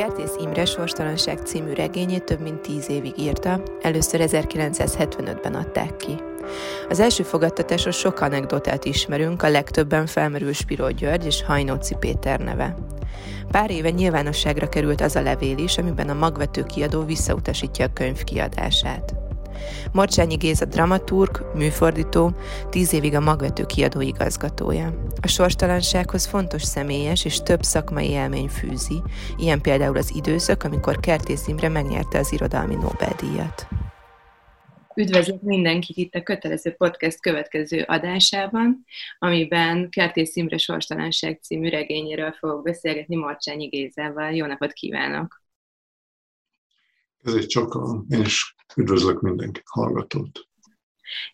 Kertész Imre Sorstalanság című regényét több mint tíz évig írta, először 1975-ben adták ki. Az első fogadtatásról sok anekdotát ismerünk, a legtöbben felmerül Spiró György és Hajnóci Péter neve. Pár éve nyilvánosságra került az a levél is, amiben a magvető kiadó visszautasítja a könyv kiadását. Morcsányi Géza dramaturg, műfordító, tíz évig a magvető kiadó igazgatója. A sorstalansághoz fontos személyes és több szakmai élmény fűzi, ilyen például az időszak, amikor Kertész Imre megnyerte az irodalmi Nobel-díjat. Üdvözlök mindenkit itt a Kötelező Podcast következő adásában, amiben Kertész Imre Sorstalanság című regényéről fogok beszélgetni Marcsányi Gézával. Jó napot kívánok! Ez egy csak és üdvözlök mindenki hallgatót.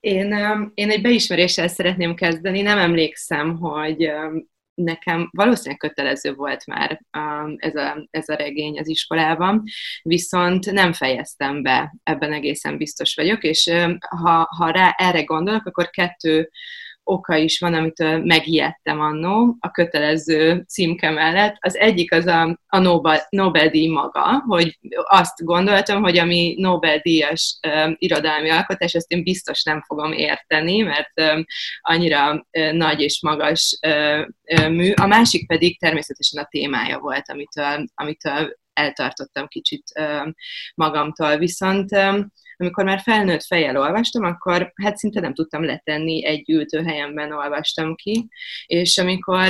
Én, én egy beismeréssel szeretném kezdeni. Nem emlékszem, hogy nekem valószínűleg kötelező volt már ez a, ez a regény az iskolában, viszont nem fejeztem be, ebben egészen biztos vagyok, és ha, ha rá, erre gondolok, akkor kettő oka is van, amitől megijedtem annó a kötelező címke mellett. Az egyik az a, a Nobel, Nobel-díj maga, hogy azt gondoltam, hogy ami Nobel-díjas uh, irodalmi alkotás, ezt én biztos nem fogom érteni, mert um, annyira uh, nagy és magas uh, mű. A másik pedig természetesen a témája volt, amitől, amitől eltartottam kicsit magamtól. Viszont amikor már felnőtt fejjel olvastam, akkor hát szinte nem tudtam letenni, egy ültőhelyemben olvastam ki, és amikor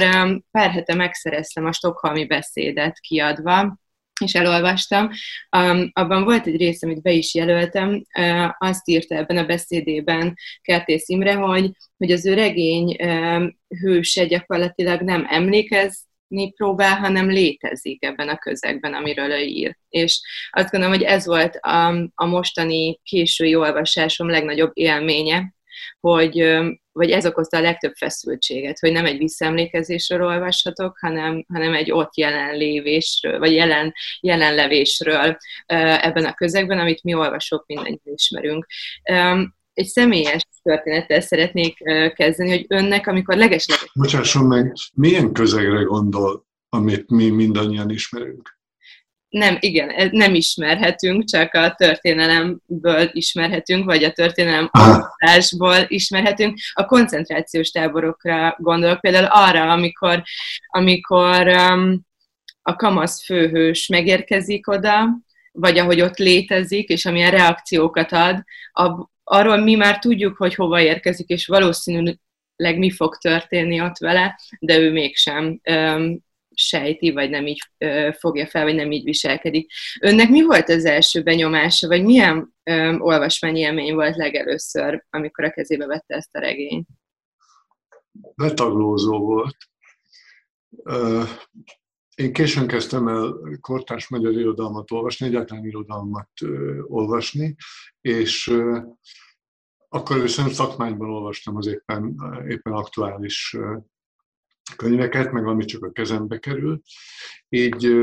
pár hete megszereztem a stokholmi beszédet kiadva, és elolvastam. Um, abban volt egy rész, amit be is jelöltem, uh, azt írta ebben a beszédében Kertész Imre, hogy, hogy az ő regény um, hőse gyakorlatilag nem emlékez próbál, hanem létezik ebben a közegben, amiről ő ír. És azt gondolom, hogy ez volt a, a mostani késői olvasásom legnagyobb élménye, hogy, vagy ez okozta a legtöbb feszültséget, hogy nem egy visszaemlékezésről olvashatok, hanem, hanem egy ott jelenlévésről, vagy jelen, jelenlevésről ebben a közegben, amit mi olvasók mindannyian ismerünk egy személyes történettel szeretnék kezdeni, hogy önnek, amikor legesleg... Bocsásson meg, milyen közegre gondol, amit mi mindannyian ismerünk? Nem, igen, nem ismerhetünk, csak a történelemből ismerhetünk, vagy a történelem alkotásból ismerhetünk. A koncentrációs táborokra gondolok, például arra, amikor, amikor um, a kamasz főhős megérkezik oda, vagy ahogy ott létezik, és amilyen reakciókat ad, arról mi már tudjuk, hogy hova érkezik, és valószínűleg mi fog történni ott vele, de ő mégsem sejti, vagy nem így fogja fel, vagy nem így viselkedik. Önnek mi volt az első benyomása, vagy milyen olvasmányi élmény volt legelőször, amikor a kezébe vette ezt a regényt? Betaglózó volt. Én későn kezdtem el kortárs magyar irodalmat olvasni, egyáltalán irodalmat olvasni, és akkor viszont szakmányban olvastam az éppen, éppen aktuális könyveket, meg ami csak a kezembe került. Így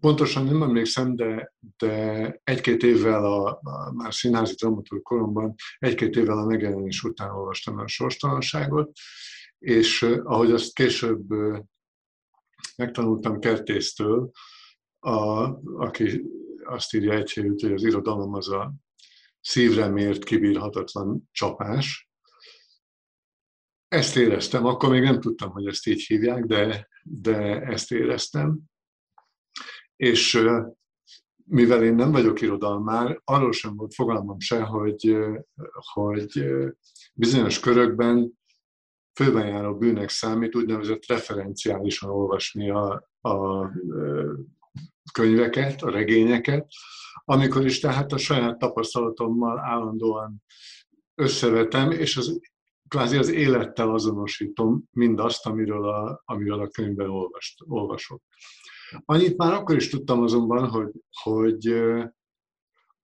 pontosan nem emlékszem, de, de egy-két évvel a, a már színházi dramaturg koromban, egy-két évvel a megjelenés után olvastam a sorstalanságot, és ahogy azt később megtanultam Kertésztől, a, aki azt írja egy helyütt, hogy az irodalom az a szívre mért, kibírhatatlan csapás. Ezt éreztem, akkor még nem tudtam, hogy ezt így hívják, de, de ezt éreztem. És mivel én nem vagyok irodalmár, arról sem volt fogalmam se, hogy, hogy bizonyos körökben főben járó bűnek számít úgynevezett referenciálisan olvasni a, a könyveket, a regényeket, amikor is tehát a saját tapasztalatommal állandóan összevetem, és az, kvázi az élettel azonosítom mindazt, amiről a, amiről a könyvben olvast, olvasok. Annyit már akkor is tudtam azonban, hogy, hogy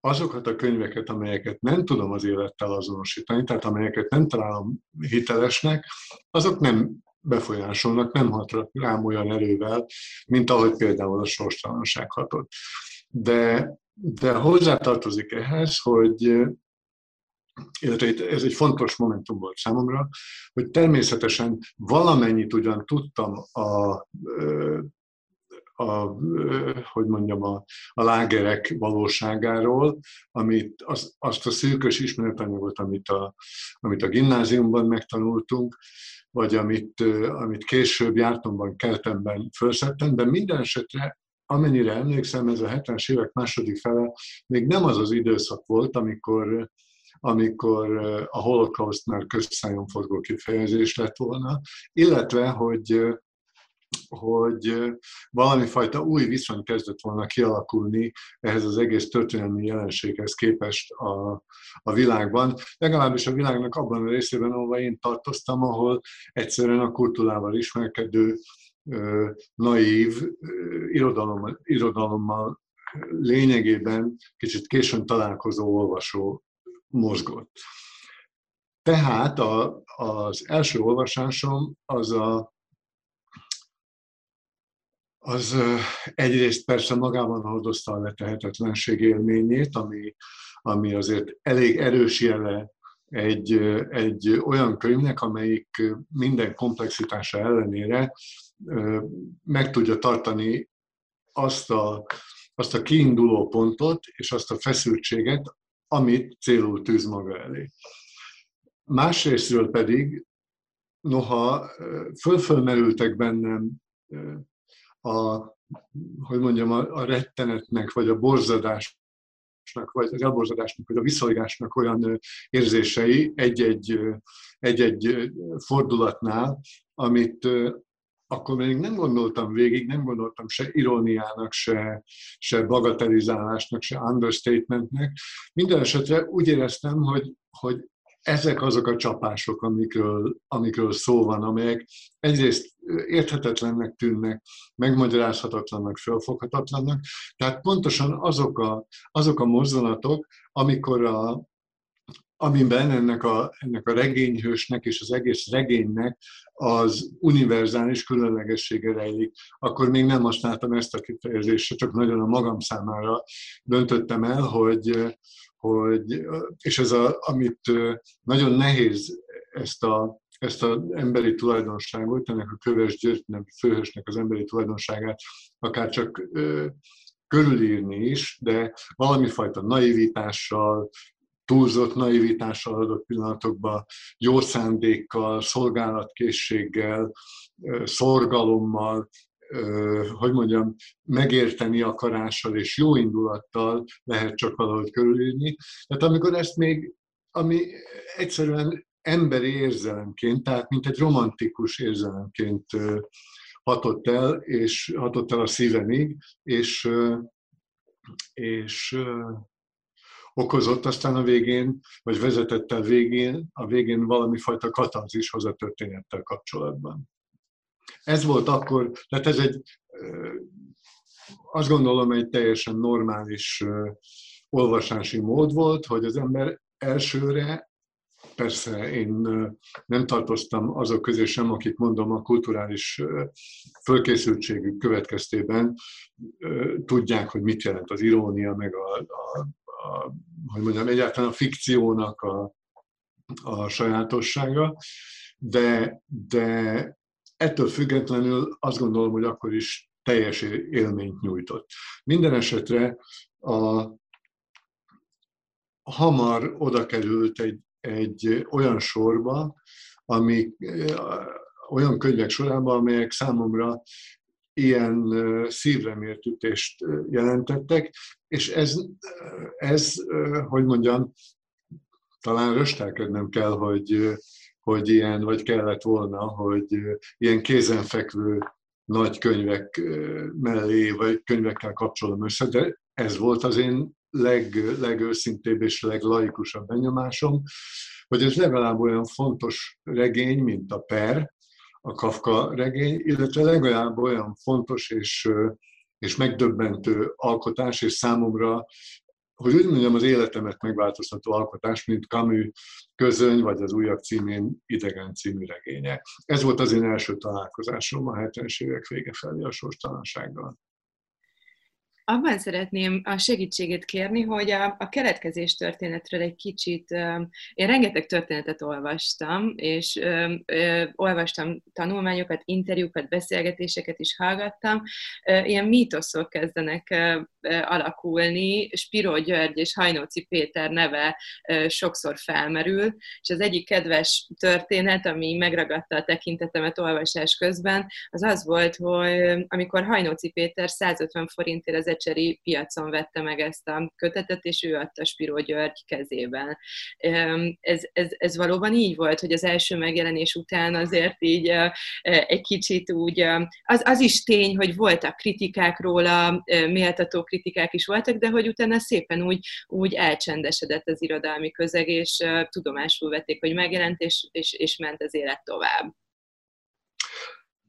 azokat a könyveket, amelyeket nem tudom az élettel azonosítani, tehát amelyeket nem találom hitelesnek, azok nem befolyásolnak, nem hat rám olyan erővel, mint ahogy például a sorstalanság hatott. De, de hozzátartozik ehhez, hogy illetve ez egy fontos momentum volt számomra, hogy természetesen valamennyit ugyan tudtam a, a, hogy mondjam, a, a lágerek valóságáról, amit az, azt a szűkös ismeretanyagot, amit a, amit a gimnáziumban megtanultunk, vagy amit, amit később jártomban, keltemben felszettem, de minden esetre amennyire emlékszem, ez a 70-es évek második fele még nem az az időszak volt, amikor, amikor a holokauszt már közszájon forgó kifejezés lett volna, illetve, hogy hogy valami fajta új viszony kezdett volna kialakulni ehhez az egész történelmi jelenséghez képest a, a világban. Legalábbis a világnak abban a részében, ahol én tartoztam, ahol egyszerűen a kultúrával ismerkedő, naív irodalommal, irodalommal lényegében kicsit későn találkozó olvasó mozgott. Tehát a, az első olvasásom az a az egyrészt persze magában hordozta a letehetetlenség élményét, ami, ami azért elég erős jele egy, egy olyan könyvnek, amelyik minden komplexitása ellenére meg tudja tartani azt a, azt a kiinduló pontot és azt a feszültséget, amit célul tűz maga elé. Másrésztről pedig, noha fölfölmerültek bennem a, hogy mondjam, a, rettenetnek, vagy a borzadásnak, vagy az elborzadásnak, vagy a viszolygásnak olyan érzései egy-egy, egy-egy fordulatnál, amit akkor még nem gondoltam végig, nem gondoltam se iróniának, se, se bagatelizálásnak, se understatementnek. Minden esetre úgy éreztem, hogy, hogy ezek azok a csapások, amikről, amikről szó van, amelyek egyrészt érthetetlennek tűnnek, megmagyarázhatatlannak, felfoghatatlannak. Tehát pontosan azok a, azok a mozdulatok, amikor a, amiben ennek a, ennek a regényhősnek és az egész regénynek az univerzális különlegessége rejlik. Akkor még nem használtam ezt a kifejezést, csak nagyon a magam számára döntöttem el, hogy, hogy és ez a, amit nagyon nehéz ezt a ezt az emberi tulajdonságot, ennek a Köves Györgynek, főhősnek az emberi tulajdonságát akár csak körülírni is, de valami fajta naivitással, túlzott naivitással adott pillanatokban, jó szándékkal, szolgálatkészséggel, szorgalommal, hogy mondjam, megérteni akarással és jó indulattal lehet csak valahogy körülírni. Tehát amikor ezt még, ami egyszerűen emberi érzelemként, tehát mint egy romantikus érzelemként hatott el, és hatott el a szívemig, és, és okozott aztán a végén, vagy vezetett el végén, a végén valami fajta katarzishoz a történettel kapcsolatban. Ez volt akkor, tehát ez egy, azt gondolom, egy teljesen normális olvasási mód volt, hogy az ember elsőre persze én nem tartoztam azok közé sem, akik mondom a kulturális fölkészültségük következtében tudják, hogy mit jelent az irónia, meg a, a, hogy mondjam, egyáltalán a fikciónak a, a sajátossága, de, de ettől függetlenül azt gondolom, hogy akkor is teljes élményt nyújtott. Minden esetre a, hamar oda került egy, egy olyan sorba, ami olyan könyvek sorában, amelyek számomra ilyen szívre mért ütést jelentettek, és ez, ez, hogy mondjam, talán röstelkednem kell, hogy, hogy ilyen, vagy kellett volna, hogy ilyen kézenfekvő nagy könyvek mellé, vagy könyvekkel kapcsolom össze, de ez volt az én leg, legőszintébb és leglaikusabb benyomásom, hogy ez legalább olyan fontos regény, mint a Per, a Kafka regény, illetve legalább olyan fontos és, és megdöbbentő alkotás, és számomra, hogy úgy mondjam, az életemet megváltoztató alkotás, mint Camus közöny, vagy az újabb címén Idegen című regénye. Ez volt az én első találkozásom a 70-es évek vége felé a sorstalansággal. Abban szeretném a segítségét kérni, hogy a, a keletkezés történetről egy kicsit, én rengeteg történetet olvastam, és ö, ö, olvastam tanulmányokat, interjúkat, beszélgetéseket is hallgattam. Ilyen mítoszok kezdenek alakulni, Spiró György és Hajnóci Péter neve sokszor felmerül, és az egyik kedves történet, ami megragadta a tekintetemet olvasás közben, az az volt, hogy amikor Hajnóci Péter 150 forintért az ecseri piacon vette meg ezt a kötetet, és ő adta Spiró György kezében. Ez, ez, ez valóban így volt, hogy az első megjelenés után azért így egy kicsit úgy, az, az is tény, hogy voltak kritikák róla, méltató kritikák is voltak, de hogy utána szépen úgy, úgy elcsendesedett az irodalmi közeg, és tudomásul vették, hogy megjelent, és, és, és ment az élet tovább.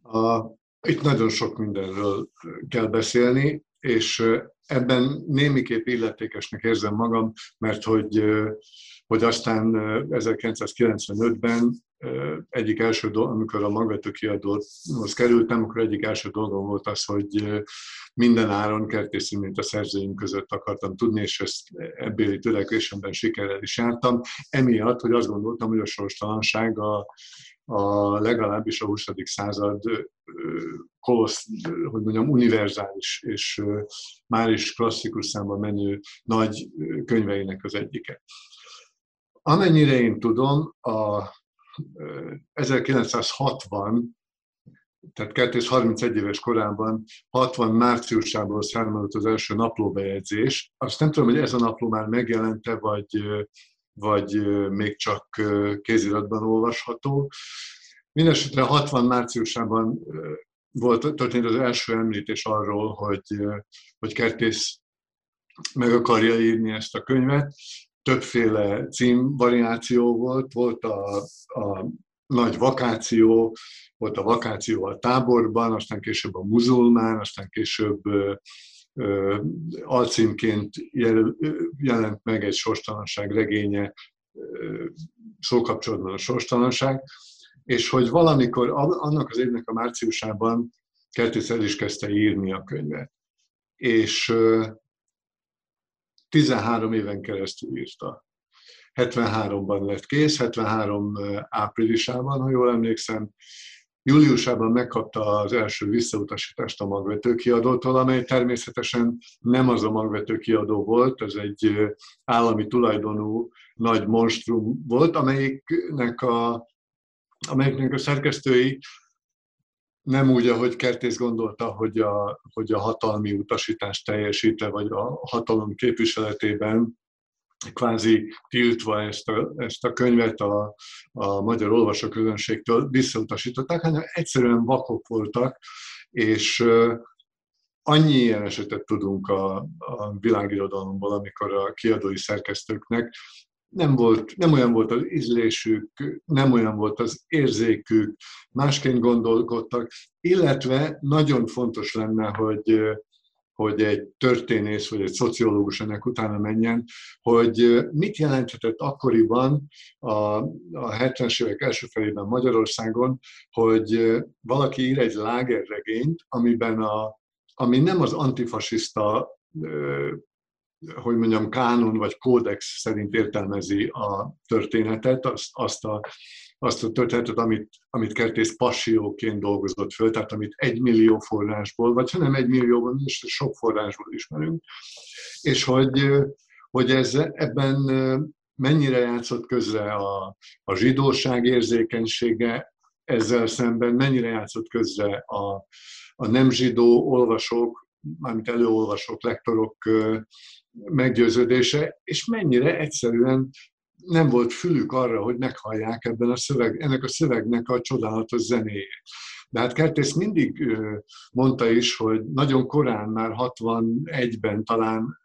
A, itt nagyon sok mindenről kell beszélni, és ebben némiképp illetékesnek érzem magam, mert hogy, hogy aztán 1995-ben egyik első dolog, amikor a magvető kiadóhoz kerültem, akkor egyik első dolgom volt az, hogy minden áron kertész mint a szerzőink között akartam tudni, és ezt ebbéli törekvésemben sikerrel is jártam. Emiatt, hogy azt gondoltam, hogy a sorstalanság a, a legalábbis a 20. század kolosz, hogy mondjam, univerzális és már is klasszikus számban menő nagy könyveinek az egyike. Amennyire én tudom, a 1960, tehát 231 éves korában, 60 márciusából származott az első naplóbejegyzés. Azt nem tudom, hogy ez a napló már megjelente, vagy, vagy még csak kéziratban olvasható. Mindenesetre 60 márciusában volt, történt az első említés arról, hogy, hogy Kertész meg akarja írni ezt a könyvet. Többféle címvariáció volt, volt a, a nagy vakáció, volt a vakáció a táborban, aztán később a muzulmán, aztán később alcímként jelent meg egy sorstalanság regénye, szókapcsolatban a sorstalanság, és hogy valamikor annak az évnek a márciusában Kertész el is kezdte írni a könyvet. És 13 éven keresztül írta. 73-ban lett kész, 73 áprilisában, ha jól emlékszem, Júliusában megkapta az első visszautasítást a magvető kiadótól, amely természetesen nem az a magvető kiadó volt, ez egy állami tulajdonú nagy monstrum volt, amelyiknek a, amelyiknek a szerkesztői nem úgy, ahogy Kertész gondolta, hogy a, hogy a hatalmi utasítást teljesítve, vagy a hatalom képviseletében kvázi tiltva ezt a, ezt a könyvet a, a magyar olvasóközönségtől visszautasították, hanem egyszerűen vakok voltak, és annyi ilyen esetet tudunk a, a világirodalomból, amikor a kiadói szerkesztőknek nem, volt, nem olyan volt az ízlésük, nem olyan volt az érzékük, másként gondolkodtak, illetve nagyon fontos lenne, hogy hogy egy történész vagy egy szociológus ennek utána menjen, hogy mit jelenthetett akkoriban a, a 70-es évek első felében Magyarországon, hogy valaki ír egy lágerregényt, amiben a, ami nem az antifasiszta hogy mondjam, kánon vagy kódex szerint értelmezi a történetet, azt, azt a azt a történetet, amit, amit Kertész passióként dolgozott föl, tehát amit egy millió forrásból, vagy ha nem egy millióban, is sok forrásból ismerünk, és hogy, hogy ez ebben mennyire játszott közre a, a zsidóság érzékenysége, ezzel szemben mennyire játszott közre a, a nem zsidó olvasók, mármint előolvasók, lektorok meggyőződése, és mennyire egyszerűen nem volt fülük arra, hogy meghallják ebben a szöveg, ennek a szövegnek a csodálatos zenéjét. De hát Kertész mindig mondta is, hogy nagyon korán, már 61-ben talán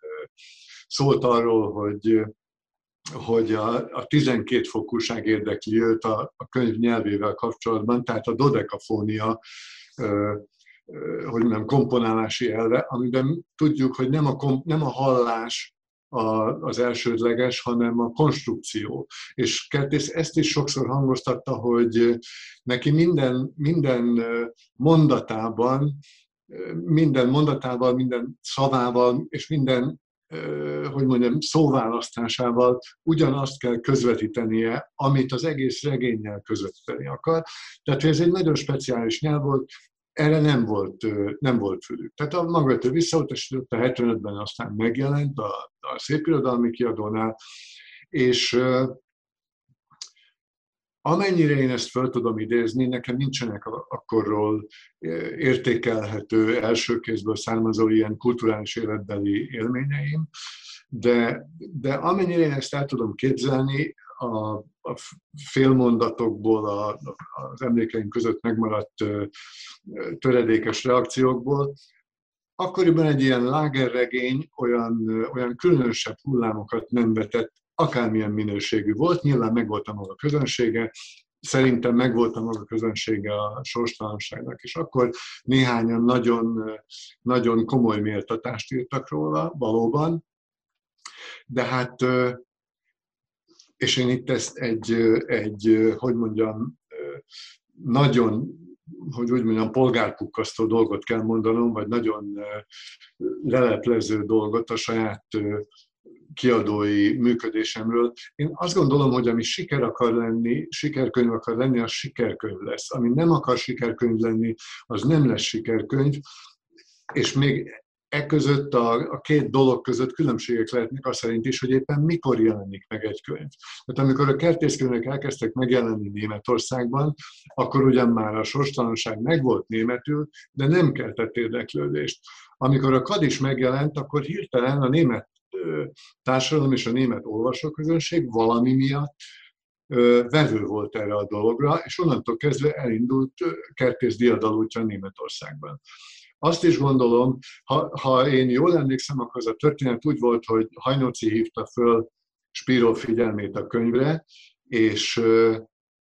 szólt arról, hogy hogy a, a 12 fokúság érdekli őt a, a könyv nyelvével kapcsolatban, tehát a dodekafónia, hogy nem komponálási elve, amiben tudjuk, hogy nem a, kom, nem a hallás a, az elsődleges, hanem a konstrukció. És Kertész ezt is sokszor hangoztatta, hogy neki minden, minden mondatában minden mondatával, minden szavával és minden hogy mondjam, szóválasztásával ugyanazt kell közvetítenie, amit az egész regényel közvetíteni akar. Tehát ez egy nagyon speciális nyelv volt, erre nem volt, nem volt fülük. Tehát a Magvető visszautasított, a 75-ben aztán megjelent a, a szépirodalmi kiadónál, és Amennyire én ezt fel tudom idézni, nekem nincsenek akkorról értékelhető, első kézből származó ilyen kulturális életbeli élményeim, de, de amennyire én ezt el tudom képzelni, a, a félmondatokból, a, az emlékeim között megmaradt töredékes reakciókból, akkoriban egy ilyen lágerregény olyan, olyan különösebb hullámokat nem vetett akármilyen minőségű volt, nyilván megvolt a maga közönsége, szerintem megvolt a maga közönsége a sorstalanságnak, és akkor néhányan nagyon, nagyon komoly méltatást írtak róla, valóban, de hát, és én itt ezt egy, egy hogy mondjam, nagyon, hogy úgy mondjam, polgárpukkasztó dolgot kell mondanom, vagy nagyon leleplező dolgot a saját kiadói működésemről. Én azt gondolom, hogy ami siker akar lenni, sikerkönyv akar lenni, az sikerkönyv lesz. Ami nem akar sikerkönyv lenni, az nem lesz sikerkönyv. És még e között, a, a két dolog között különbségek lehetnek az szerint is, hogy éppen mikor jelenik meg egy könyv. Tehát amikor a kertészkönyvek elkezdtek megjelenni Németországban, akkor ugyan már a sorstalanság megvolt németül, de nem keltett érdeklődést. Amikor a Kadis megjelent, akkor hirtelen a német társadalom és a német olvasóközönség valami miatt vevő volt erre a dologra, és onnantól kezdve elindult kertész diadalútja Németországban. Azt is gondolom, ha, ha én jól emlékszem, akkor az a történet úgy volt, hogy Hajnóci hívta föl Spiro figyelmét a könyvre, és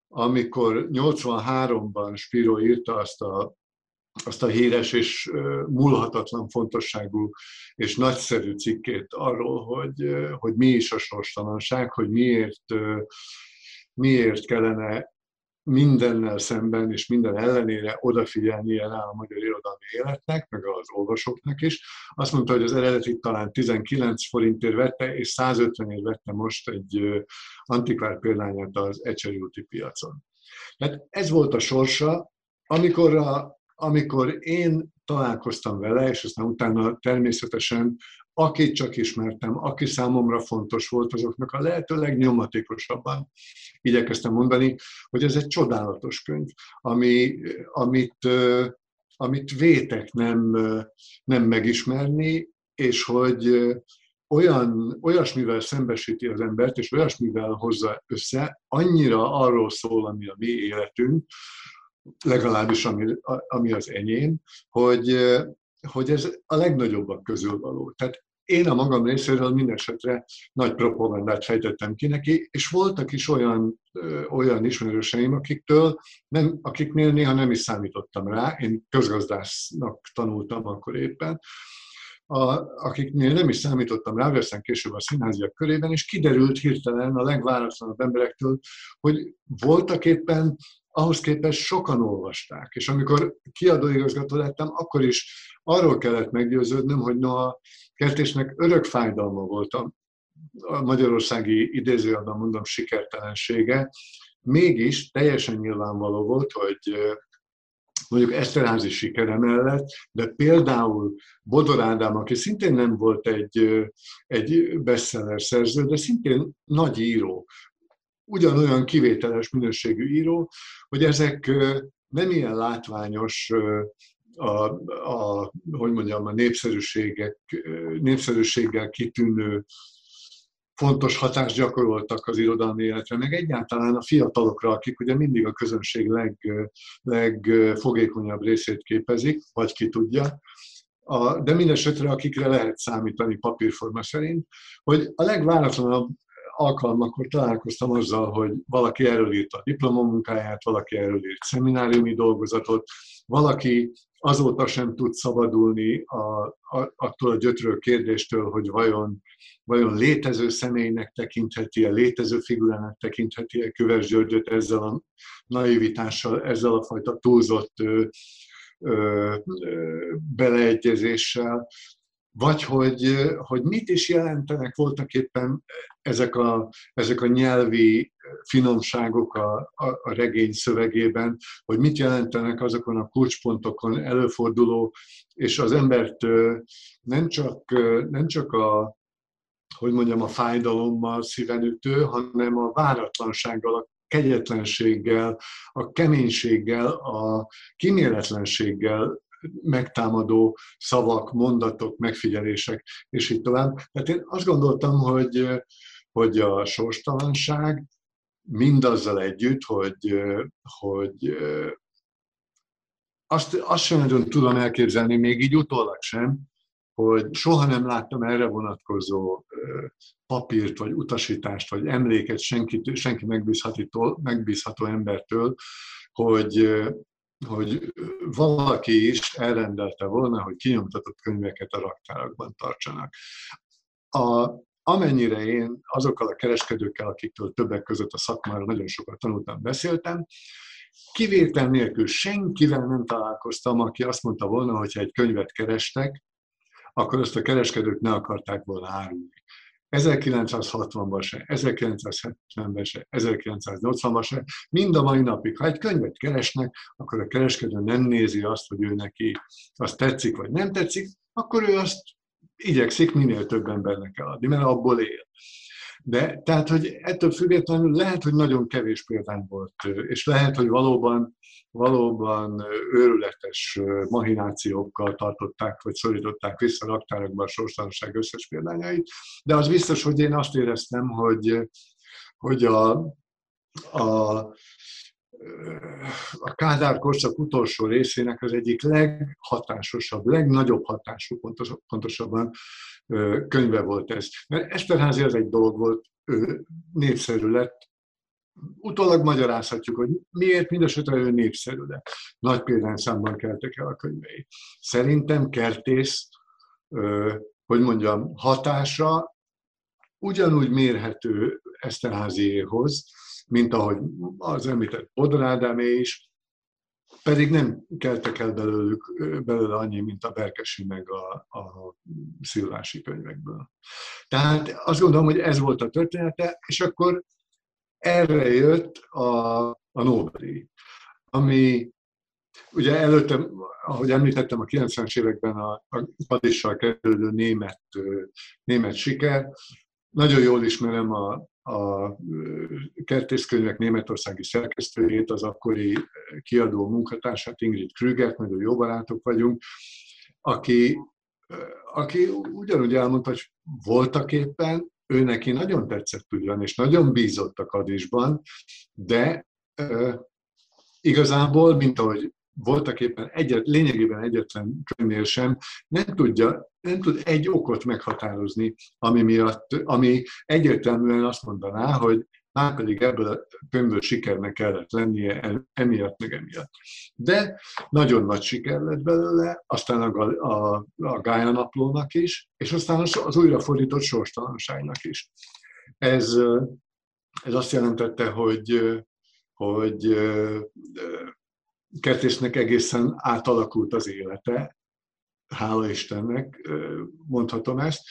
amikor 83-ban Spiro írta azt a azt a híres és múlhatatlan fontosságú és nagyszerű cikkét arról, hogy, hogy mi is a sorstalanság, hogy miért, miért kellene mindennel szemben és minden ellenére odafigyelnie rá a magyar irodalmi életnek, meg az olvasóknak is. Azt mondta, hogy az eredetit talán 19 forintért vette, és 150 ért vette most egy antikvár példányát az Ecseri úti piacon. Tehát ez volt a sorsa, amikor a amikor én találkoztam vele, és aztán utána természetesen akit csak ismertem, aki számomra fontos volt, azoknak a lehető legnyomatékosabban igyekeztem mondani, hogy ez egy csodálatos könyv, ami, amit, amit vétek nem, nem megismerni, és hogy olyan, olyasmivel szembesíti az embert, és olyasmivel hozza össze, annyira arról szól, ami a mi életünk, legalábbis ami, ami az enyém, hogy, hogy ez a legnagyobbak közül való. Tehát én a magam részéről minden esetre nagy propagandát fejtettem ki neki, és voltak is olyan, olyan ismerőseim, akiktől nem, akiknél néha nem is számítottam rá, én közgazdásznak tanultam akkor éppen, a, akiknél nem is számítottam rá, aztán később a színháziak körében, és kiderült hirtelen a legváratlanabb emberektől, hogy voltak éppen ahhoz képest sokan olvasták. És amikor kiadóigazgató lettem, akkor is arról kellett meggyőződnöm, hogy noha Kertésnek örök fájdalma volt a, magyarországi idézőjelben mondom sikertelensége, mégis teljesen nyilvánvaló volt, hogy mondjuk Eszterházi sikere mellett, de például Bodor Ádám, aki szintén nem volt egy, egy bestseller szerző, de szintén nagy író, ugyanolyan kivételes minőségű író, hogy ezek nem ilyen látványos a, a, hogy mondjam, a népszerűségek, népszerűséggel kitűnő fontos hatást gyakoroltak az irodalmi életre, meg egyáltalán a fiatalokra, akik ugye mindig a közönség leg, legfogékonyabb részét képezik, vagy ki tudja, a, de mindesetre akikre lehet számítani papírforma szerint, hogy a legváratlanabb alkalmakkor találkoztam azzal, hogy valaki erről írta a diplomamunkáját, valaki erről írt szemináriumi dolgozatot, valaki azóta sem tud szabadulni a, a, attól a gyötrő kérdéstől, hogy vajon, vajon létező személynek tekintheti-e, létező figurának tekintheti-e Köves Györgyöt ezzel a naivitással, ezzel a fajta túlzott ö, beleegyezéssel, vagy hogy, hogy mit is jelentenek? Voltak éppen ezek a, ezek a nyelvi finomságok a, a, a regény szövegében, hogy mit jelentenek azokon a kulcspontokon előforduló, és az embert nem csak, nem csak a, hogy mondjam, a fájdalommal szívenütő, hanem a váratlansággal, a kegyetlenséggel, a keménységgel, a kiméletlenséggel megtámadó szavak, mondatok, megfigyelések, és így tovább. Tehát én azt gondoltam, hogy, hogy a sorstalanság mindazzal együtt, hogy, hogy azt, azt sem nagyon tudom elképzelni, még így utólag sem, hogy soha nem láttam erre vonatkozó papírt, vagy utasítást, vagy emléket senki, senki megbízható, megbízható embertől, hogy, hogy valaki is elrendelte volna, hogy kinyomtatott könyveket a raktárakban tartsanak. A, amennyire én azokkal a kereskedőkkel, akiktől többek között a szakmára nagyon sokat tanultam, beszéltem, kivétel nélkül senkivel nem találkoztam, aki azt mondta volna, hogy ha egy könyvet kerestek, akkor azt a kereskedők ne akarták volna árulni. 1960-ban se, 1970-ben se, 1980-ban se, mind a mai napig. Ha egy könyvet keresnek, akkor a kereskedő nem nézi azt, hogy ő neki azt tetszik vagy nem tetszik, akkor ő azt igyekszik minél több embernek eladni, mert abból él. De tehát, hogy ettől függetlenül lehet, hogy nagyon kevés példány volt, és lehet, hogy valóban, valóban őrületes mahinációkkal tartották, vagy szorították vissza raktárakba a sorstalanság összes példányait, de az biztos, hogy én azt éreztem, hogy, hogy a, a a Kádár korszak utolsó részének az egyik leghatásosabb, legnagyobb hatású, pontosabban könyve volt ez. Mert Esterházi az egy dolog volt, ő népszerű lett, utólag magyarázhatjuk, hogy miért mindesetre ő népszerű lett. Nagy példányszámban keltek el a könyvei. Szerintem Kertész, hogy mondjam, hatása ugyanúgy mérhető Eszterháziéhoz, mint ahogy az említett Bodor is, pedig nem keltek el belőlük, belőle annyi, mint a Berkesi meg a, a Szilvási könyvekből. Tehát azt gondolom, hogy ez volt a története, és akkor erre jött a, a Nobel, ami ugye előtte, ahogy említettem, a 90-es években a, a Padissal kerülő német, német siker. Nagyon jól ismerem a, a kertészkönyvek németországi szerkesztőjét, az akkori kiadó munkatársát, Ingrid Krügert, nagyon jó barátok vagyunk, aki, aki ugyanúgy elmondta, hogy voltak éppen, ő neki nagyon tetszett ugyan, és nagyon bízott a kadisban, de igazából, mint ahogy voltak éppen egyet, lényegében egyetlen könyvnél sem nem, tudja, nem tud egy okot meghatározni, ami miatt, ami egyértelműen azt mondaná, hogy már pedig ebből a könyvből sikernek kellett lennie emiatt, meg emiatt. De nagyon nagy siker lett belőle, aztán a, a, a Gája naplónak is, és aztán az újrafordított sorstalanságnak is. Ez, ez azt jelentette, hogy, hogy Kertésznek egészen átalakult az élete, hála Istennek mondhatom ezt,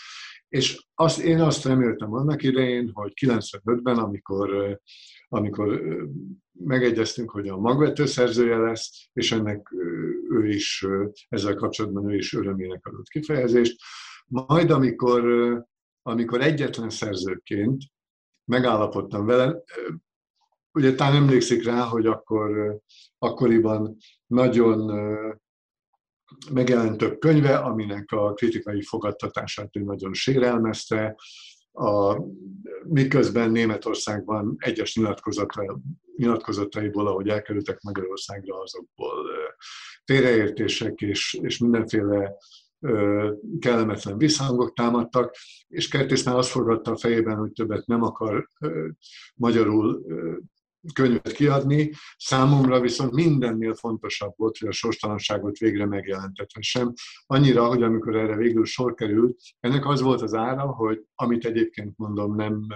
és azt, én azt reméltem annak idején, hogy 95-ben, amikor, amikor megegyeztünk, hogy a magvető szerzője lesz, és ennek ő is, ezzel kapcsolatban ő is örömének adott kifejezést. Majd, amikor, amikor egyetlen szerzőként megállapodtam vele, ugye talán emlékszik rá, hogy akkor, akkoriban nagyon megjelent több könyve, aminek a kritikai fogadtatását ő nagyon sérelmezte, a, miközben Németországban egyes nyilatkozatai, nyilatkozataiból, ahogy elkerültek Magyarországra, azokból félreértések és, és mindenféle kellemetlen visszhangok támadtak, és Kertész már azt forgatta a fejében, hogy többet nem akar magyarul könyvet kiadni. Számomra viszont mindennél fontosabb volt, hogy a sorstalanságot végre megjelentethessem. Annyira, hogy amikor erre végül sor került, ennek az volt az ára, hogy amit egyébként mondom, nem,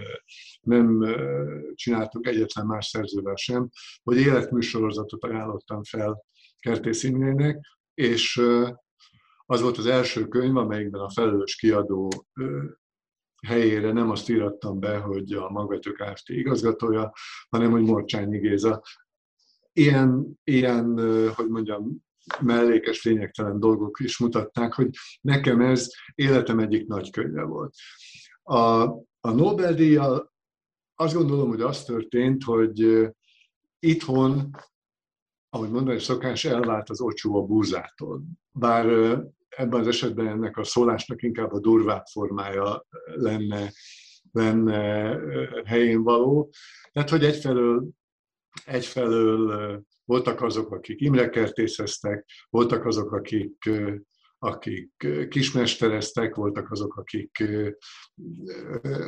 nem csináltuk egyetlen más szerzővel sem, hogy életműsorozatot ajánlottam fel Kertész Imrének, és az volt az első könyv, amelyikben a felelős kiadó helyére nem azt írattam be, hogy a Magvető Kft. igazgatója, hanem hogy Morcsányi Géza. Ilyen, ilyen, hogy mondjam, mellékes, lényegtelen dolgok is mutatták, hogy nekem ez életem egyik nagy könyve volt. A, a Nobel-díjjal azt gondolom, hogy az történt, hogy itthon, ahogy mondani szokás, elvált az ocsó a búzától. Bár ebben az esetben ennek a szólásnak inkább a durvább formája lenne, lenne helyén való. Tehát, hogy egyfelől, egyfelől voltak azok, akik imrekertészeztek, voltak azok, akik, akik kismestereztek, voltak azok, akik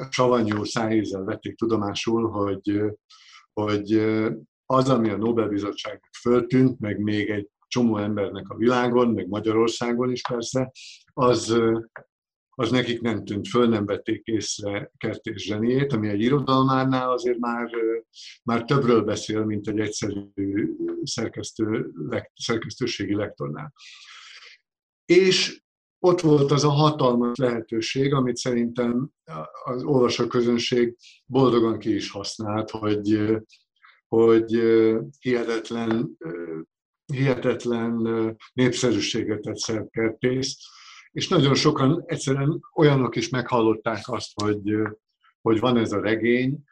savanyú szájízzel vették tudomásul, hogy, hogy az, ami a Nobel-bizottságnak föltűnt, meg még egy csomó embernek a világon, meg Magyarországon is persze, az, az nekik nem tűnt föl, nem vették észre Kertés zseniét, ami egy irodalmárnál azért már, már többről beszél, mint egy egyszerű szerkesztő, szerkesztőségi lektornál. És ott volt az a hatalmas lehetőség, amit szerintem az olvasóközönség boldogan ki is használt, hogy, hogy hihetetlen hihetetlen népszerűséget tett szerkertész, és nagyon sokan egyszerűen olyanok is meghallották azt, hogy, hogy van ez a regény,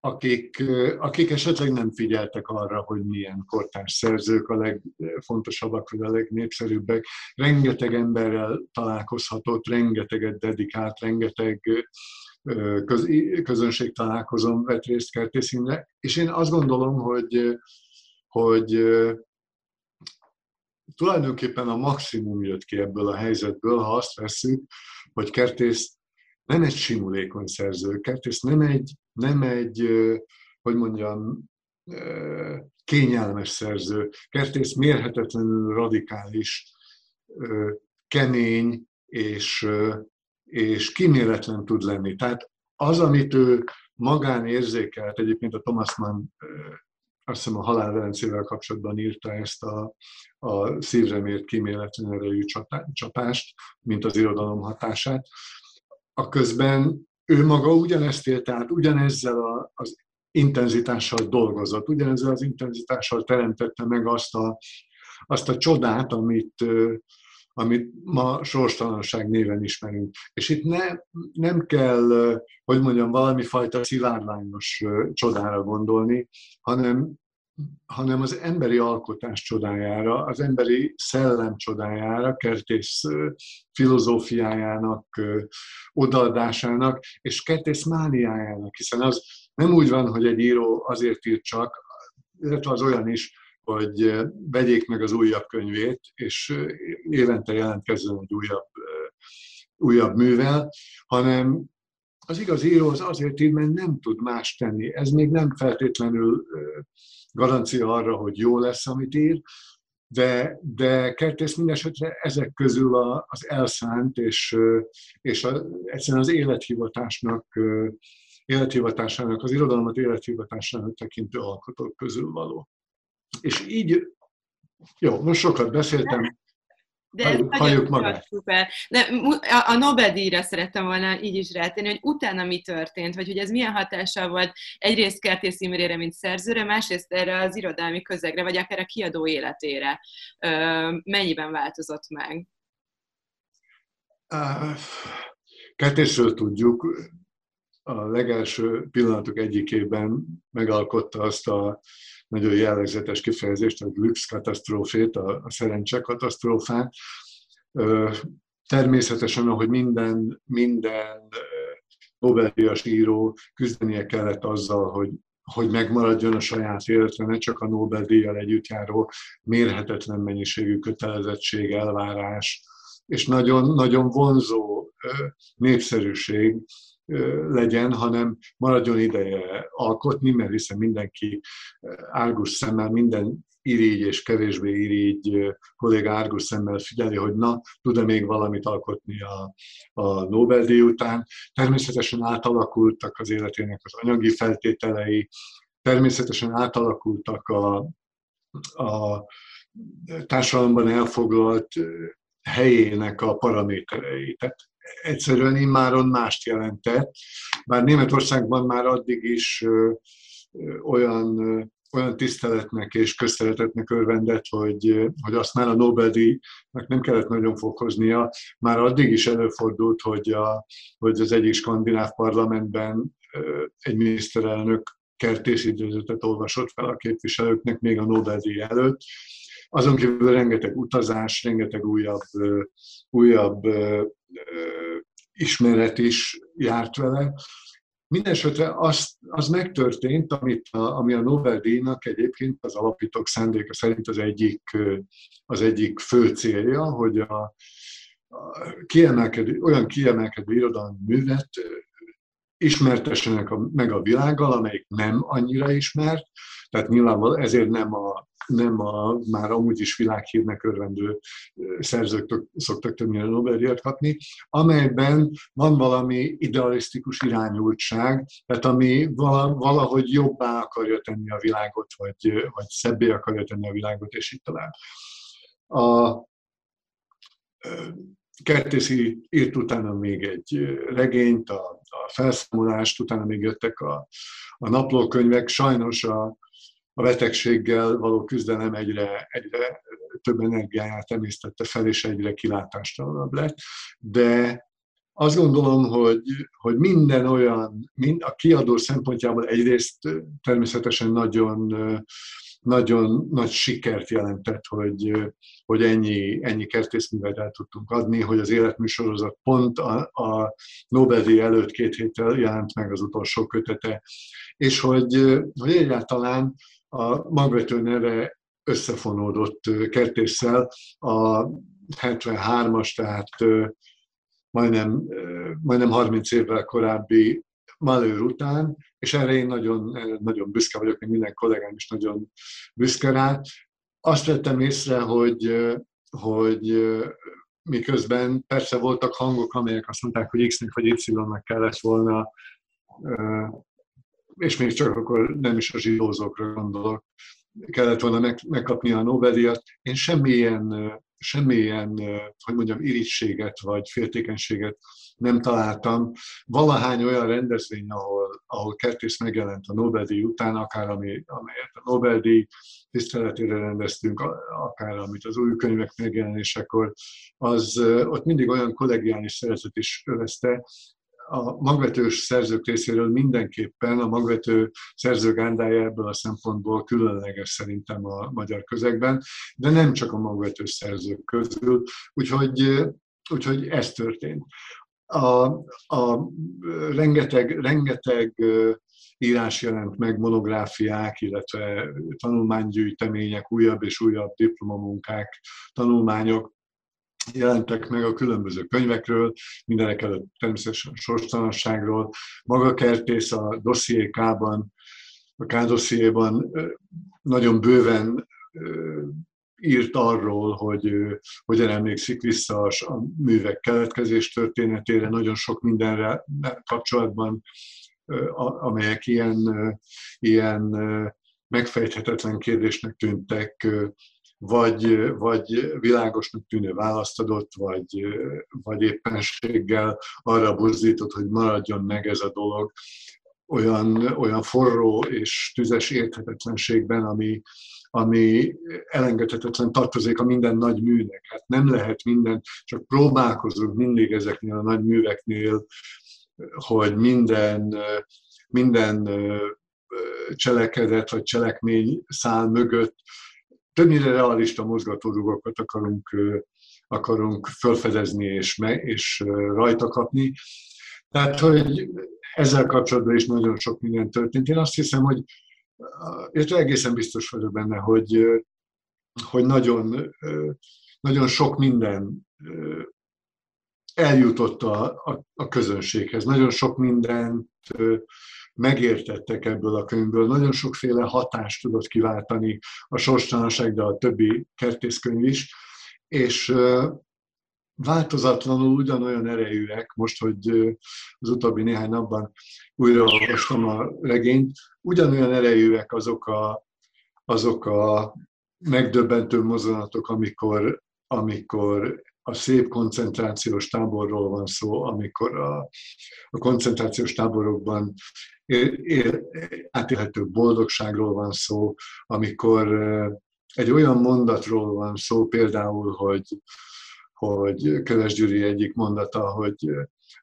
akik, akik esetleg nem figyeltek arra, hogy milyen kortárs szerzők a legfontosabbak, vagy a legnépszerűbbek. Rengeteg emberrel találkozhatott, rengeteget dedikált, rengeteg köz, közönség találkozom vett részt kertészínre, és én azt gondolom, hogy, hogy tulajdonképpen a maximum jött ki ebből a helyzetből, ha azt veszük, hogy Kertész nem egy simulékony szerző, Kertész nem egy, nem egy hogy mondjam, kényelmes szerző. Kertész mérhetetlenül radikális, kemény és, és kíméletlen tud lenni. Tehát az, amit ő magán érzékelt, egyébként a Thomas Mann azt hiszem a halálverencével kapcsolatban írta ezt a, a szívre mért kíméletlen erejű csapást, mint az irodalom hatását. A közben ő maga ugyanezt élt át, ugyanezzel a, az intenzitással dolgozott, ugyanezzel az intenzitással teremtette meg azt a, azt a csodát, amit, amit ma sorstalanság néven ismerünk. És itt ne, nem kell, hogy mondjam, valami fajta szivárványos csodára gondolni, hanem, hanem az emberi alkotás csodájára, az emberi szellem csodájára, kertész filozófiájának odaadásának, és kertész mániájának, hiszen az nem úgy van, hogy egy író azért ír csak, illetve az olyan is, hogy vegyék meg az újabb könyvét, és évente jelentkezzen egy újabb, újabb művel, hanem az igaz író az azért ír, mert nem tud más tenni. Ez még nem feltétlenül garancia arra, hogy jó lesz, amit ír, de, de Kertész mindesetre ezek közül a, az elszánt és, és a, egyszerűen az élethivatásnak, élethivatásának, az irodalmat élethivatásának tekintő alkotók közül való. És így, jó, most sokat beszéltem, de ez halljuk magát. Szuper. De a Nobel-díjra szerettem volna így is rátenni, hogy utána mi történt, vagy hogy ez milyen hatással volt egyrészt Kertész Imrére, mint szerzőre, másrészt erre az irodalmi közegre, vagy akár a kiadó életére. Mennyiben változott meg? Kertészről tudjuk, a legelső pillanatok egyikében megalkotta azt a nagyon jellegzetes kifejezést, a Glückskatasztrófét, a, a szerencse katasztrófát. Természetesen, ahogy minden, minden Nobel-díjas író küzdenie kellett azzal, hogy hogy megmaradjon a saját életre, ne csak a Nobel-díjjal együtt járó mérhetetlen mennyiségű kötelezettség, elvárás, és nagyon, nagyon vonzó népszerűség legyen, hanem maradjon ideje alkotni, mert hiszen mindenki árgus szemmel, minden irigy és kevésbé irigy kolléga árgus szemmel figyeli, hogy na, tud-e még valamit alkotni a, a Nobel-díj után. Természetesen átalakultak az életének az anyagi feltételei, természetesen átalakultak a, a társadalomban elfoglalt helyének a paraméterei. Tehát egyszerűen immáron mást jelentett, bár Németországban már addig is olyan, olyan tiszteletnek és közszeretetnek örvendett, hogy, hogy azt már a Nobel-díjnak nem kellett nagyon fokoznia. Már addig is előfordult, hogy, a, hogy az egyik skandináv parlamentben egy miniszterelnök kertészidőzetet olvasott fel a képviselőknek még a Nobel-díj előtt. Azon kívül rengeteg utazás, rengeteg újabb, újabb ismeret is járt vele. Mindenesetre az, az megtörtént, amit a, ami a Nobel-díjnak egyébként az alapítók szándéka szerint az egyik, az egyik fő célja, hogy a, a kiemelkedő, olyan kiemelkedő irodalmi művet ismertessenek a, meg a világgal, amelyik nem annyira ismert, tehát nyilvánvalóan ezért nem a, nem a már amúgy is világhírnek örvendő szerzők szoktak többnyire Nobel-díjat kapni, amelyben van valami idealisztikus irányultság, tehát ami valahogy jobbá akarja tenni a világot, vagy, vagy szebbé akarja tenni a világot, és így tovább. A, Kertészi írt utána még egy regényt, a, a felszámolást, utána még jöttek a, a naplókönyvek. Sajnos a, a betegséggel való küzdelem egyre, egyre több energiáját emésztette fel, és egyre kilátástalanabb lett. De azt gondolom, hogy, hogy minden olyan, mind a kiadó szempontjából egyrészt természetesen nagyon nagyon nagy sikert jelentett, hogy, hogy ennyi, ennyi kertészművet el tudtunk adni, hogy az életműsorozat pont a, a Nobel-díj előtt két héttel jelent meg az utolsó kötete, és hogy, hogy egyáltalán a magvető neve összefonódott kertésszel a 73-as, tehát majdnem, majdnem 30 évvel korábbi Malőr után, és erre én nagyon, nagyon büszke vagyok, még minden kollégám is nagyon büszke rá. Azt vettem észre, hogy, hogy miközben persze voltak hangok, amelyek azt mondták, hogy X-nek vagy Y-nek kellett volna, és még csak akkor nem is a zsidózókra gondolok, kellett volna megkapni a Nobel-díjat. Én semmilyen, semmilyen, hogy mondjam, irítséget vagy féltékenységet nem találtam. Valahány olyan rendezvény, ahol, ahol Kertész megjelent a Nobel-díj után, akár ami, amelyet a Nobel-díj tiszteletére rendeztünk, akár amit az új könyvek megjelenésekor, az ott mindig olyan kollegiális szeretet is övezte, a magvetős szerzők részéről mindenképpen a magvető szerzőgándája ebből a szempontból különleges szerintem a magyar közegben, de nem csak a magvetős szerzők közül, úgyhogy, úgyhogy ez történt. A, a rengeteg, rengeteg írás jelent meg, monográfiák, illetve tanulmánygyűjtemények, újabb és újabb diplomamunkák, tanulmányok jelentek meg a különböző könyvekről, mindenek előtt természetesen sorstalanságról. Maga Kertész a dosszié K-ban, a K dossziéban nagyon bőven írt arról, hogy hogyan emlékszik vissza a művek keletkezés történetére, nagyon sok mindenre kapcsolatban, amelyek ilyen, ilyen megfejthetetlen kérdésnek tűntek, vagy, vagy világosnak tűnő választ adott, vagy, vagy éppenséggel arra buzdított, hogy maradjon meg ez a dolog olyan, olyan forró és tüzes érthetetlenségben, ami, ami elengedhetetlen tartozik a minden nagy műnek. Hát nem lehet minden, csak próbálkozunk mindig ezeknél a nagy műveknél, hogy minden, minden cselekedet vagy cselekmény szál mögött többnyire realista mozgatórugókat akarunk, akarunk felfedezni és, me, és rajta kapni. Tehát, hogy ezzel kapcsolatban is nagyon sok minden történt. Én azt hiszem, hogy és egészen biztos vagyok benne, hogy, hogy nagyon, nagyon sok minden eljutott a, a, a közönséghez. Nagyon sok mindent megértettek ebből a könyvből, nagyon sokféle hatást tudott kiváltani a sorstalanság, de a többi kertészkönyv is, és változatlanul ugyanolyan erejűek, most, hogy az utóbbi néhány napban újra olvastam a regényt, ugyanolyan erejűek azok a, azok a megdöbbentő mozdulatok, amikor, amikor a szép koncentrációs táborról van szó, amikor a, a koncentrációs táborokban él, él, átélhető boldogságról van szó, amikor egy olyan mondatról van szó, például, hogy, hogy Köves Gyuri egyik mondata, hogy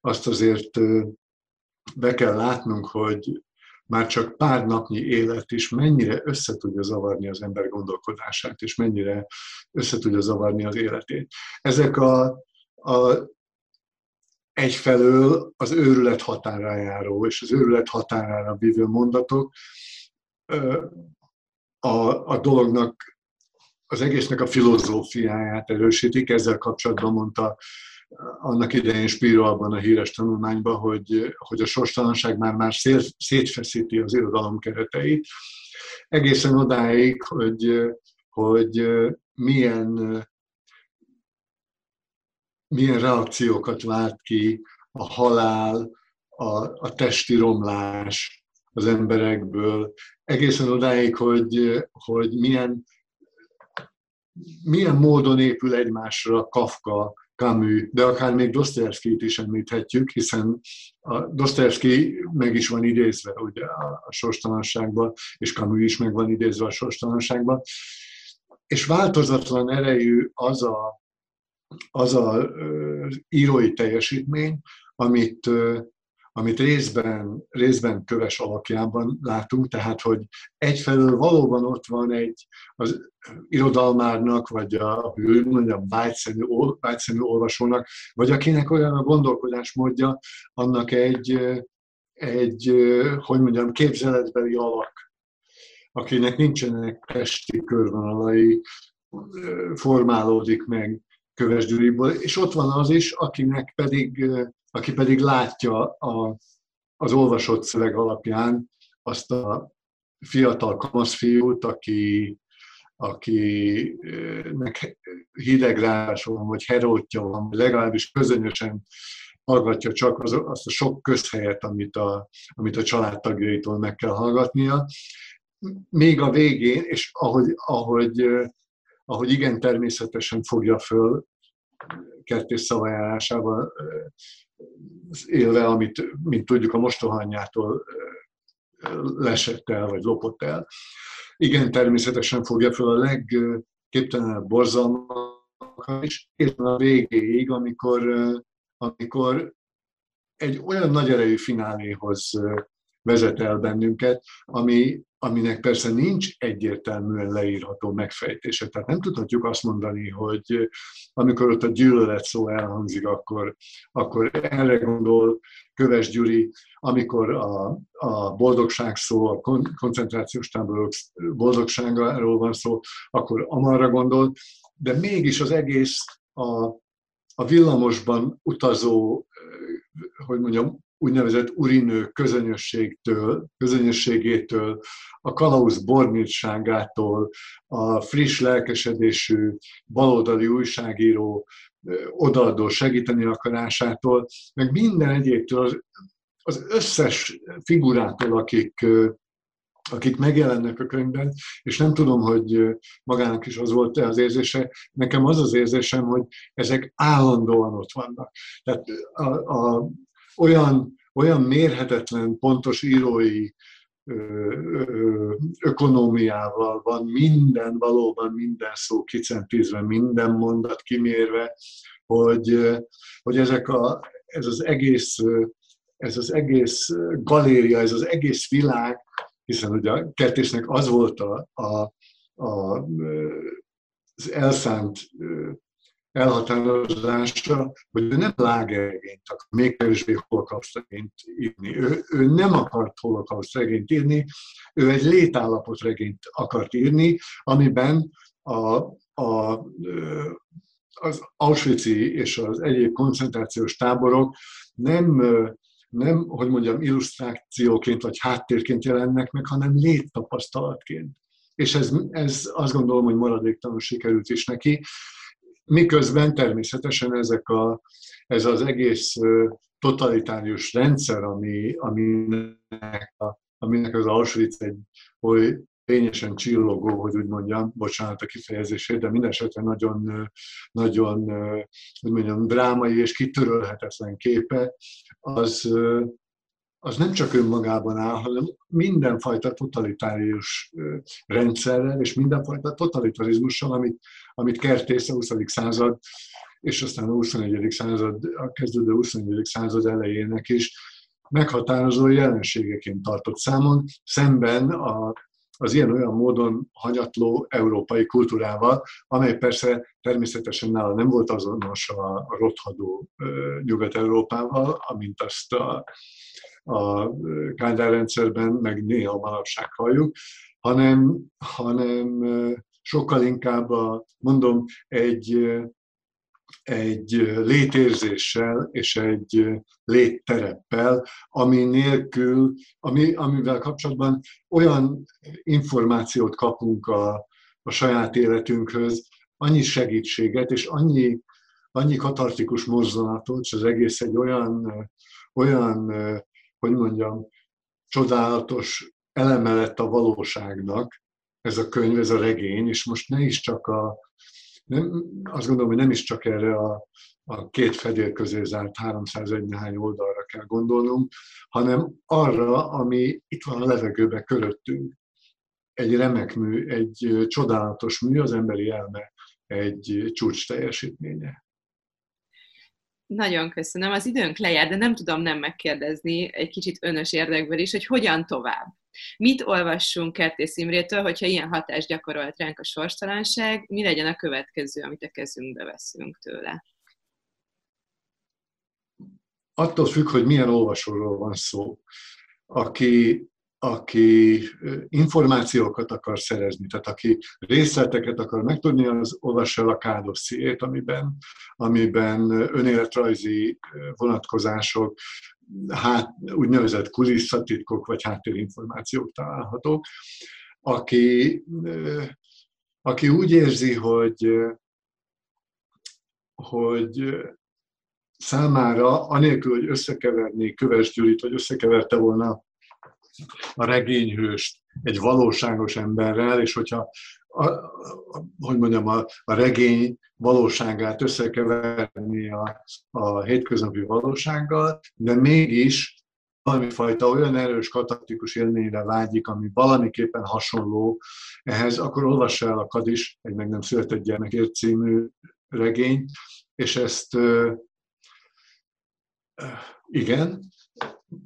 azt azért be kell látnunk, hogy már csak pár napnyi élet is mennyire össze tudja zavarni az ember gondolkodását, és mennyire össze tudja zavarni az életét. Ezek a, a egyfelől az őrület határára járó, és az őrület határára vívő mondatok a, a dolognak, az egésznek a filozófiáját erősítik. Ezzel kapcsolatban mondta annak idején Spiro abban a híres tanulmányban, hogy, hogy a sorstalanság már, már szétfeszíti az irodalom kereteit, egészen odáig, hogy, hogy milyen, milyen reakciókat vált ki a halál, a, a testi romlás az emberekből, egészen odáig, hogy, hogy milyen, milyen módon épül egymásra Kafka Camus, de akár még Dostoyevsky-t is említhetjük, hiszen a Dostoyevsky meg is van idézve ugye a sorstalanságban, és Camus is meg van idézve a sorstalanságban, és változatlan erejű az a, az a ö, írói teljesítmény, amit ö, amit részben, részben köves alakjában látunk, tehát hogy egyfelől valóban ott van egy az irodalmárnak, vagy a, hogy mondjam, vágyszemű, vágyszemű olvasónak, vagy akinek olyan a gondolkodásmódja, annak egy, egy, hogy mondjam, képzeletbeli alak, akinek nincsenek testi körvonalai, formálódik meg Köves és ott van az is, akinek pedig aki pedig látja a, az olvasott szöveg alapján azt a fiatal kamaszfiút, aki, akinek hidegrása van, vagy herótja van, legalábbis közönösen hallgatja csak az, azt a sok közhelyet, amit a, amit a családtagjaitól meg kell hallgatnia. Még a végén, és ahogy, ahogy, ahogy igen természetesen fogja föl kertész szavajárásával élve, amit, mint tudjuk, a mostohányától lesett el, vagy lopott el. Igen, természetesen fogja fel a legképtelenebb borzalmakat is, és a végéig, amikor, amikor egy olyan nagy erejű fináléhoz vezet el bennünket, ami, aminek persze nincs egyértelműen leírható megfejtése. Tehát nem tudhatjuk azt mondani, hogy amikor ott a gyűlölet szó elhangzik, akkor, akkor erre gondol Köves Gyuri, amikor a, a boldogság szó, a koncentrációs táborok boldogságáról van szó, akkor amarra gondol, de mégis az egész a, a villamosban utazó, hogy mondjam, úgynevezett urinő közönösségtől, közönösségétől, a kalauz bornítságától, a friss lelkesedésű baloldali újságíró odaadó segíteni akarásától, meg minden egyébtől, az, összes figurától, akik, akik megjelennek a könyvben, és nem tudom, hogy magának is az volt-e az érzése, nekem az az érzésem, hogy ezek állandóan ott vannak. Tehát a, a, olyan, olyan mérhetetlen, pontos írói ökonómiával van minden, valóban minden szó kicentízve, minden mondat kimérve, hogy, hogy ezek a, ez az egész ez az egész galéria, ez az egész világ, hiszen ugye a kertésznek az volt a, a, a, az elszánt elhatározása, hogy ő nem lágerregényt akar, még kevésbé holokauszt regényt írni. Ő, ő nem akart holokauszt regényt írni, ő egy létállapot regényt akart írni, amiben a, a, az auschwitz és az egyéb koncentrációs táborok nem, nem, hogy mondjam, illusztrációként vagy háttérként jelennek meg, hanem léttapasztalatként. És ez, ez azt gondolom, hogy maradéktalanul sikerült is neki miközben természetesen ezek a, ez az egész totalitárius rendszer, ami, aminek, a, aminek az Auschwitz egy oly, fényesen csillogó, hogy úgy mondjam, bocsánat a kifejezését, de minden esetre nagyon, nagyon hogy mondjam, drámai és kitörölhetetlen képe, az, az nem csak önmagában áll, hanem mindenfajta totalitárius rendszerrel és mindenfajta totalitarizmussal, amit, amit kertész a 20. század és aztán a 21. század, a kezdődő 21. század elejének is meghatározó jelenségeként tartott számon, szemben a, az ilyen-olyan módon hanyatló európai kultúrával, amely persze természetesen nála nem volt azonos a, rothadó Nyugat-Európával, amint azt a, a Kádár rendszerben, meg néha manapság halljuk, hanem, hanem sokkal inkább, a, mondom, egy egy létérzéssel és egy léttereppel, ami nélkül, ami, amivel kapcsolatban olyan információt kapunk a, a saját életünkhöz, annyi segítséget és annyi, annyi katartikus mozdulatot, és az egész egy olyan, olyan, hogy mondjam, csodálatos eleme lett a valóságnak, ez a könyv, ez a regény, és most ne is csak a, nem, azt gondolom, hogy nem is csak erre a, a két fedél közé zárt 301 néhány oldalra kell gondolnunk, hanem arra, ami itt van a levegőben köröttünk. Egy remek mű, egy csodálatos mű, az emberi elme egy csúcs teljesítménye. Nagyon köszönöm. Az időnk lejár, de nem tudom nem megkérdezni egy kicsit önös érdekből is, hogy hogyan tovább. Mit olvassunk Kertész Imrétől, hogyha ilyen hatást gyakorolt ránk a sorstalanság, mi legyen a következő, amit a kezünkbe veszünk tőle? Attól függ, hogy milyen olvasóról van szó. Aki aki információkat akar szerezni, tehát aki részleteket akar megtudni, az olvassa el a kádossziét, amiben, amiben önéletrajzi vonatkozások, hát, úgynevezett kulisszatitkok vagy háttérinformációk találhatók. Aki, aki úgy érzi, hogy, hogy számára, anélkül, hogy összekeverné Köves Gyurit, vagy összekeverte volna a regényhőst egy valóságos emberrel, és hogyha a, a, hogy mondjam, a, a regény valóságát összekeverni a, a hétköznapi valósággal, de mégis valamifajta olyan erős katartikus élményre vágyik, ami valamiképpen hasonló ehhez, akkor olvassa el a Kadis, egy meg nem született gyermekért című regény, és ezt igen,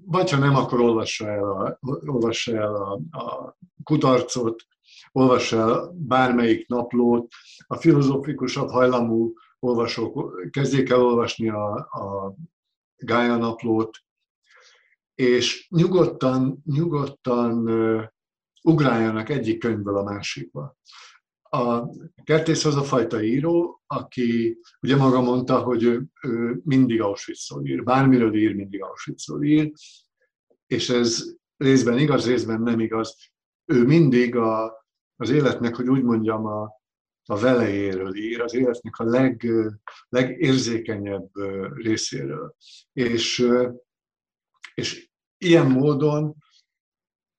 vagy ha nem, akkor olvassa el a, olvassa el a, a kudarcot, olvassa el bármelyik naplót. A filozófikusabb hajlamú olvasók kezdjék el olvasni a, a Gája naplót, és nyugodtan, nyugodtan ugráljanak egyik könyvből a másikba. A Kertész az a fajta író, aki ugye maga mondta, hogy ő, ő mindig Auschwitzról ír, bármiről ír, mindig Auschwitzról ír, és ez részben igaz, részben nem igaz. Ő mindig a, az életnek, hogy úgy mondjam, a, a velejéről ír, az életnek a leg, legérzékenyebb részéről. És, és ilyen módon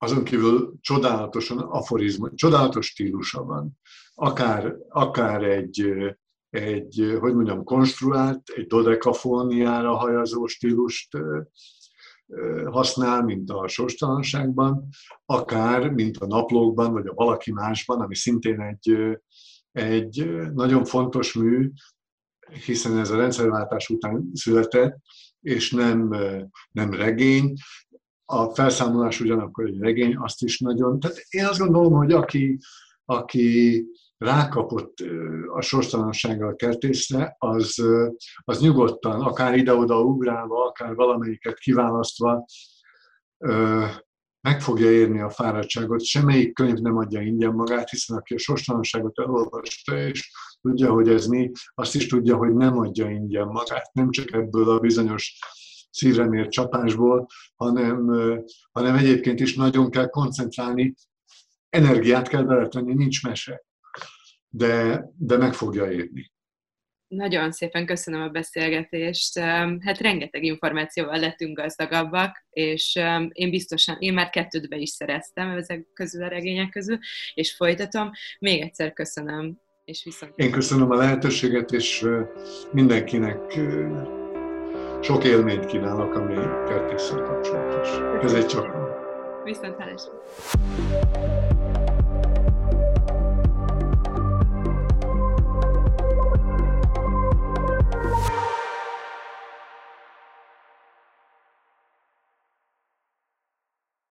azon kívül csodálatosan aforizmus, csodálatos stílusa van. Akár, akár egy, egy, hogy mondjam, konstruált, egy dodekafóniára hajazó stílust használ, mint a sorstalanságban, akár, mint a naplókban, vagy a valaki másban, ami szintén egy, egy nagyon fontos mű, hiszen ez a rendszerváltás után született, és nem, nem regény, a felszámolás ugyanakkor egy regény, azt is nagyon... Tehát én azt gondolom, hogy aki, aki rákapott a sorstalansággal kertészre, az, az nyugodtan, akár ide-oda ugrálva, akár valamelyiket kiválasztva meg fogja érni a fáradtságot. Semmelyik könyv nem adja ingyen magát, hiszen aki a sorstalanságot elolvasta, és tudja, hogy ez mi, azt is tudja, hogy nem adja ingyen magát. Nem csak ebből a bizonyos szívre mért csapásból, hanem, hanem egyébként is nagyon kell koncentrálni, energiát kell beletenni, nincs mese, de, de meg fogja érni. Nagyon szépen köszönöm a beszélgetést. Hát rengeteg információval lettünk gazdagabbak, és én biztosan, én már kettőt be is szereztem ezek közül a regények közül, és folytatom. Még egyszer köszönöm, és viszont. Én köszönöm a lehetőséget, és mindenkinek sok élményt kívánok, ami kertésszel kapcsolatos. Ez egy csak. Viszont hálás.